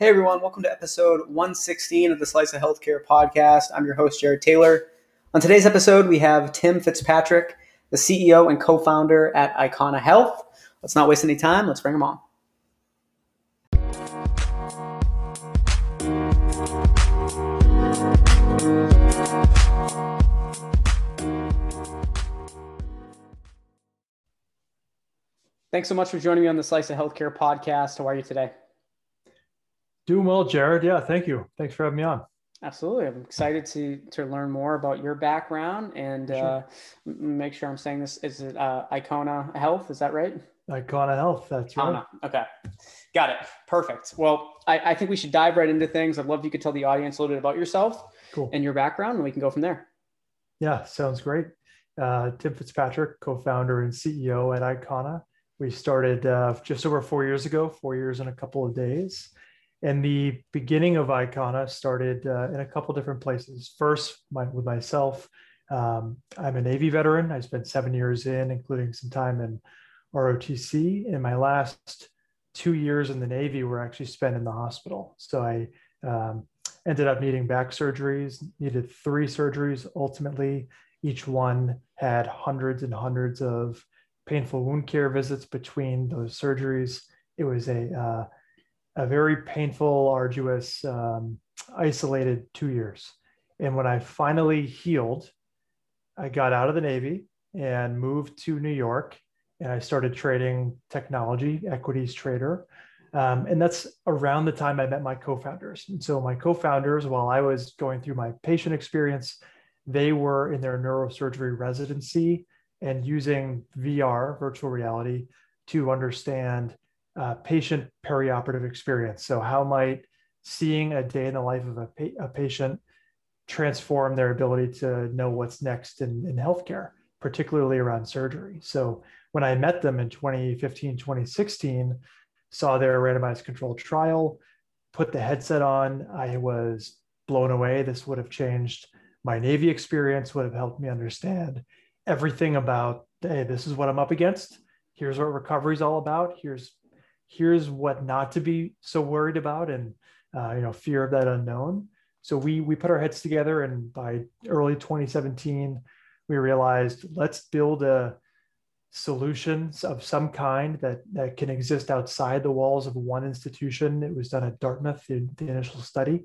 Hey everyone, welcome to episode 116 of the Slice of Healthcare podcast. I'm your host, Jared Taylor. On today's episode, we have Tim Fitzpatrick, the CEO and co founder at Icona Health. Let's not waste any time, let's bring him on. Thanks so much for joining me on the Slice of Healthcare podcast. How are you today? Doing well, Jared. Yeah, thank you. Thanks for having me on. Absolutely. I'm excited to to learn more about your background and sure. uh, make sure I'm saying this. Is it uh, Icona Health? Is that right? Icona Health. That's right. Okay. Got it. Perfect. Well, I, I, think we should dive right into things. I'd love if you could tell the audience a little bit about yourself cool. and your background, and we can go from there. Yeah, sounds great. Uh, Tim Fitzpatrick, co founder and CEO at Icona. We started uh, just over four years ago, four years and a couple of days. And the beginning of Icona started uh, in a couple different places. First, my, with myself, um, I'm a Navy veteran. I spent seven years in, including some time in ROTC. In my last two years in the Navy were actually spent in the hospital. So I um, ended up needing back surgeries, needed three surgeries ultimately. Each one had hundreds and hundreds of painful wound care visits between those surgeries. It was a uh, a very painful, arduous, um, isolated two years. And when I finally healed, I got out of the Navy and moved to New York and I started trading technology, equities trader. Um, and that's around the time I met my co founders. And so, my co founders, while I was going through my patient experience, they were in their neurosurgery residency and using VR, virtual reality, to understand uh, patient perioperative experience. So, how might seeing a day in the life of a, pa- a patient transform their ability to know what's next in, in healthcare, particularly around surgery? So, when I met them in 2015, 2016, saw their randomized controlled trial, put the headset on, I was blown away. This would have changed my Navy experience, would have helped me understand everything about, hey, this is what I'm up against. Here's what recovery is all about. Here's here's what not to be so worried about and uh, you know fear of that unknown. So we we put our heads together and by early 2017 we realized let's build a solutions of some kind that that can exist outside the walls of one institution. It was done at dartmouth the, the initial study.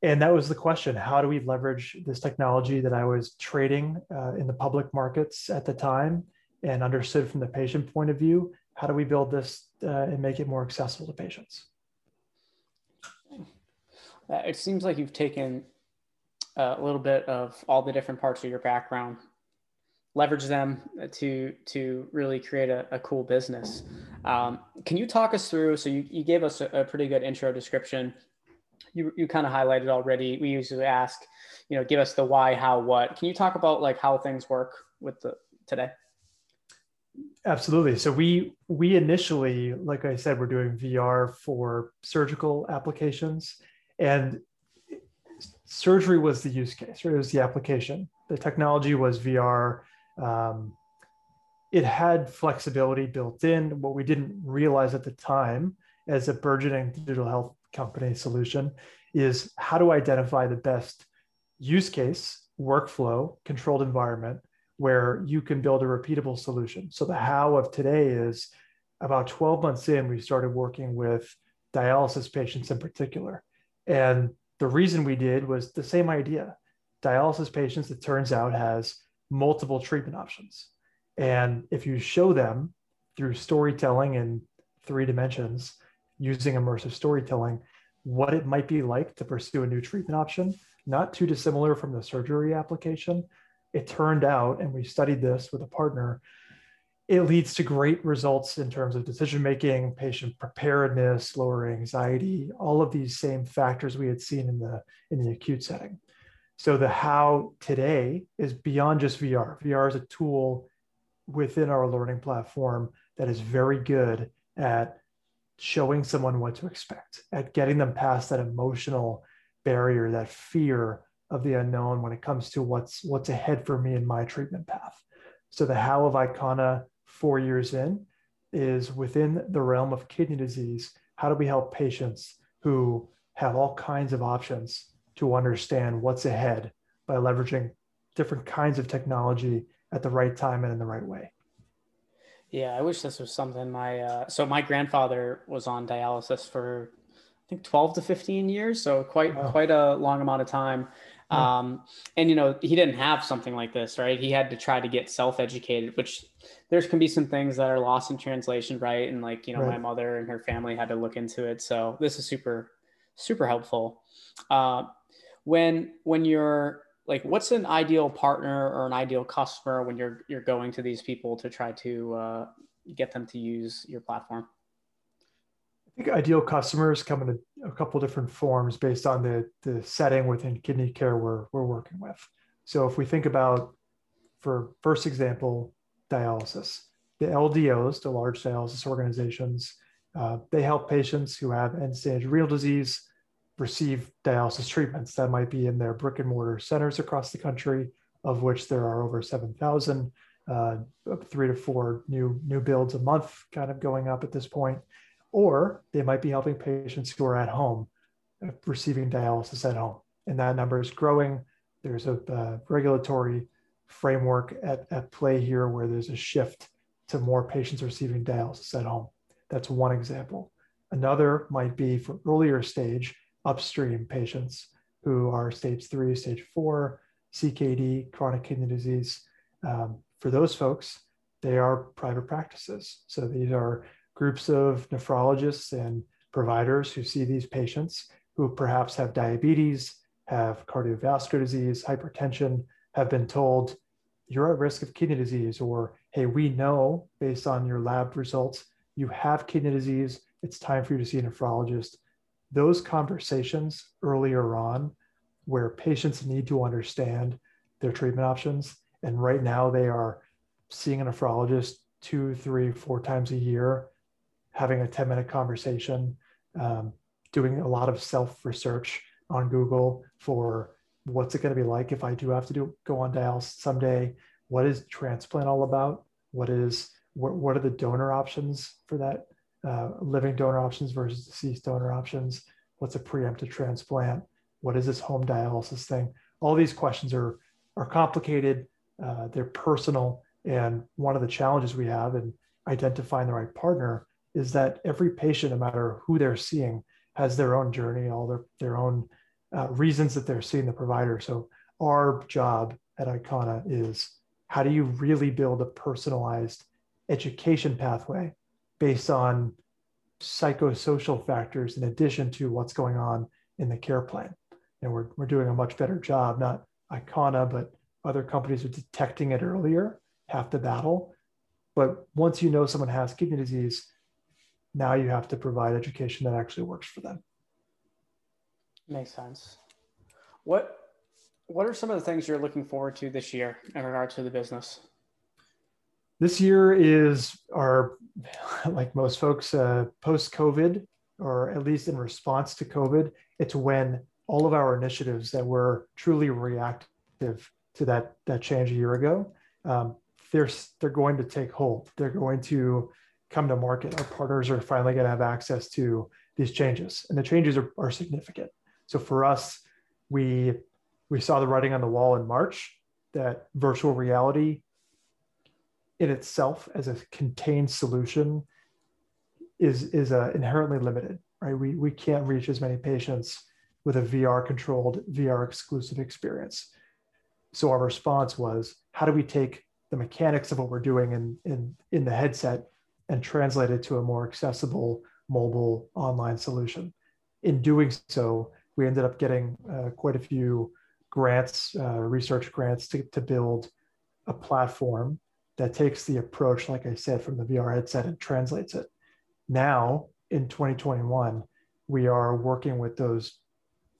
And that was the question how do we leverage this technology that i was trading uh, in the public markets at the time and understood from the patient point of view? How do we build this and make it more accessible to patients? Uh, it seems like you've taken uh, a little bit of all the different parts of your background, leverage them to to really create a, a cool business. Um, can you talk us through? So you, you gave us a, a pretty good intro description. You, you kind of highlighted already. We usually ask, you know, give us the why, how, what. Can you talk about like how things work with the today? Absolutely. So we we initially, like I said, we're doing VR for surgical applications, and surgery was the use case. It was the application. The technology was VR. Um, it had flexibility built in. What we didn't realize at the time, as a burgeoning digital health company solution, is how to identify the best use case, workflow, controlled environment where you can build a repeatable solution. So the how of today is about 12 months in, we started working with dialysis patients in particular. And the reason we did was the same idea. Dialysis patients, it turns out, has multiple treatment options. And if you show them through storytelling in three dimensions, using immersive storytelling, what it might be like to pursue a new treatment option, not too dissimilar from the surgery application, it turned out, and we studied this with a partner, it leads to great results in terms of decision making, patient preparedness, lower anxiety, all of these same factors we had seen in the in the acute setting. So the how today is beyond just VR. VR is a tool within our learning platform that is very good at showing someone what to expect, at getting them past that emotional barrier, that fear of the unknown when it comes to what's what's ahead for me in my treatment path. So the how of Icona four years in is within the realm of kidney disease. How do we help patients who have all kinds of options to understand what's ahead by leveraging different kinds of technology at the right time and in the right way. Yeah, I wish this was something my uh, so my grandfather was on dialysis for think 12 to 15 years, so quite wow. quite a long amount of time. Um, and you know, he didn't have something like this, right? He had to try to get self-educated, which there's can be some things that are lost in translation, right? And like, you know, right. my mother and her family had to look into it. So this is super, super helpful. Uh, when when you're like what's an ideal partner or an ideal customer when you're you're going to these people to try to uh, get them to use your platform i think ideal customers come in a, a couple different forms based on the the setting within kidney care we're, we're working with so if we think about for first example dialysis the ldos the large dialysis organizations uh, they help patients who have end stage renal disease receive dialysis treatments that might be in their brick and mortar centers across the country, of which there are over 7,000, uh, three to four new, new builds a month kind of going up at this point. Or they might be helping patients who are at home uh, receiving dialysis at home. And that number is growing. There's a uh, regulatory framework at, at play here where there's a shift to more patients receiving dialysis at home. That's one example. Another might be for earlier stage upstream patients who are stage three, stage four, CKD, chronic kidney disease. Um, for those folks, they are private practices. So these are groups of nephrologists and providers who see these patients who perhaps have diabetes, have cardiovascular disease, hypertension, have been told you're at risk of kidney disease, or hey, we know based on your lab results, you have kidney disease. It's time for you to see a nephrologist those conversations earlier on where patients need to understand their treatment options. And right now they are seeing a nephrologist two, three, four times a year, having a 10 minute conversation, um, doing a lot of self research on Google for what's it going to be like if I do have to do go on dialysis someday? What is transplant all about? What is what, what are the donor options for that uh, living donor options versus deceased donor options? What's a preemptive transplant? What is this home dialysis thing? All these questions are, are complicated, uh, they're personal. And one of the challenges we have in identifying the right partner is that every patient, no matter who they're seeing, has their own journey, all their, their own uh, reasons that they're seeing the provider. So, our job at Icona is how do you really build a personalized education pathway based on psychosocial factors in addition to what's going on in the care plan. And we're, we're doing a much better job, not Icona, but other companies are detecting it earlier, half the battle. But once you know someone has kidney disease, now you have to provide education that actually works for them. Makes sense. What what are some of the things you're looking forward to this year in regard to the business? This year is our, like most folks, uh, post COVID, or at least in response to COVID. It's when all of our initiatives that were truly reactive to that that change a year ago, um, they're they're going to take hold. They're going to come to market. Our partners are finally going to have access to these changes, and the changes are, are significant. So for us, we we saw the writing on the wall in March that virtual reality in itself as a contained solution is is uh, inherently limited right we we can't reach as many patients with a vr controlled vr exclusive experience so our response was how do we take the mechanics of what we're doing in in in the headset and translate it to a more accessible mobile online solution in doing so we ended up getting uh, quite a few grants uh, research grants to, to build a platform that takes the approach, like I said, from the VR headset and translates it. Now in 2021, we are working with those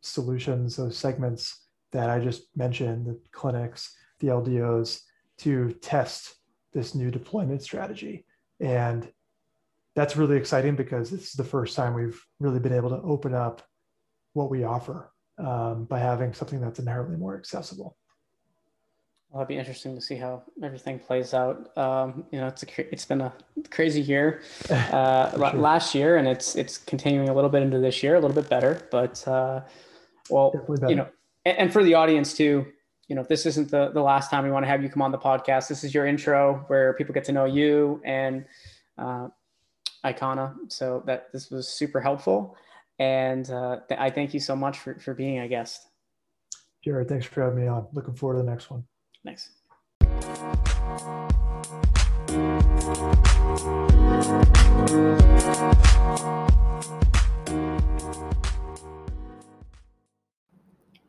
solutions, those segments that I just mentioned, the clinics, the LDOs, to test this new deployment strategy. And that's really exciting because this is the first time we've really been able to open up what we offer um, by having something that's inherently more accessible. Well, it'll be interesting to see how everything plays out. Um, you know, it's a it's been a crazy year uh, sure. last year, and it's it's continuing a little bit into this year, a little bit better. But uh, well, you know, and, and, for the audience too, you know, if this isn't the the last time we want to have you come on the podcast, this is your intro where people get to know you and uh, Icona. So that this was super helpful, and uh, th- I thank you so much for for being a guest. Jared, thanks for having me on. Looking forward to the next one. Thanks.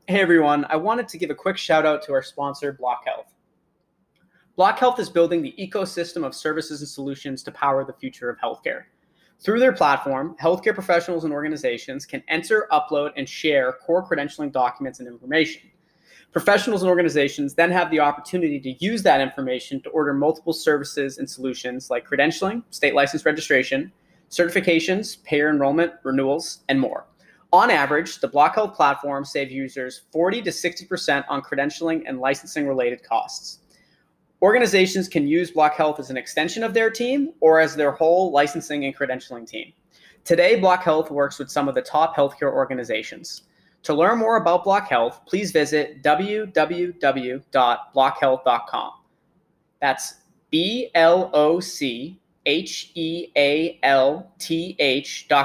Hey everyone, I wanted to give a quick shout out to our sponsor, Block Health. Block Health is building the ecosystem of services and solutions to power the future of healthcare. Through their platform, healthcare professionals and organizations can enter, upload, and share core credentialing documents and information. Professionals and organizations then have the opportunity to use that information to order multiple services and solutions like credentialing, state license registration, certifications, payer enrollment, renewals, and more. On average, the Block Health platform saves users 40 to 60% on credentialing and licensing related costs. Organizations can use Block Health as an extension of their team or as their whole licensing and credentialing team. Today, Block Health works with some of the top healthcare organizations. To learn more about Block Health, please visit www.blockhealth.com. That's B L O C H E A L T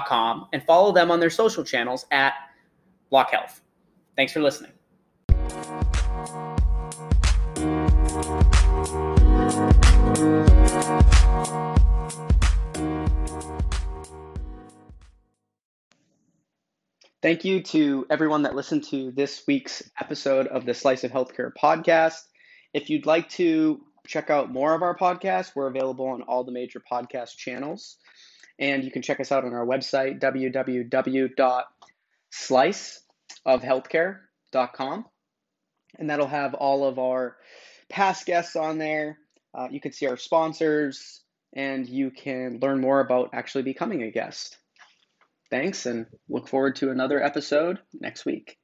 com, and follow them on their social channels at Block Health. Thanks for listening. Thank you to everyone that listened to this week's episode of the Slice of Healthcare podcast. If you'd like to check out more of our podcasts, we're available on all the major podcast channels. And you can check us out on our website, www.sliceofhealthcare.com. And that'll have all of our past guests on there. Uh, you can see our sponsors, and you can learn more about actually becoming a guest. Thanks and look forward to another episode next week.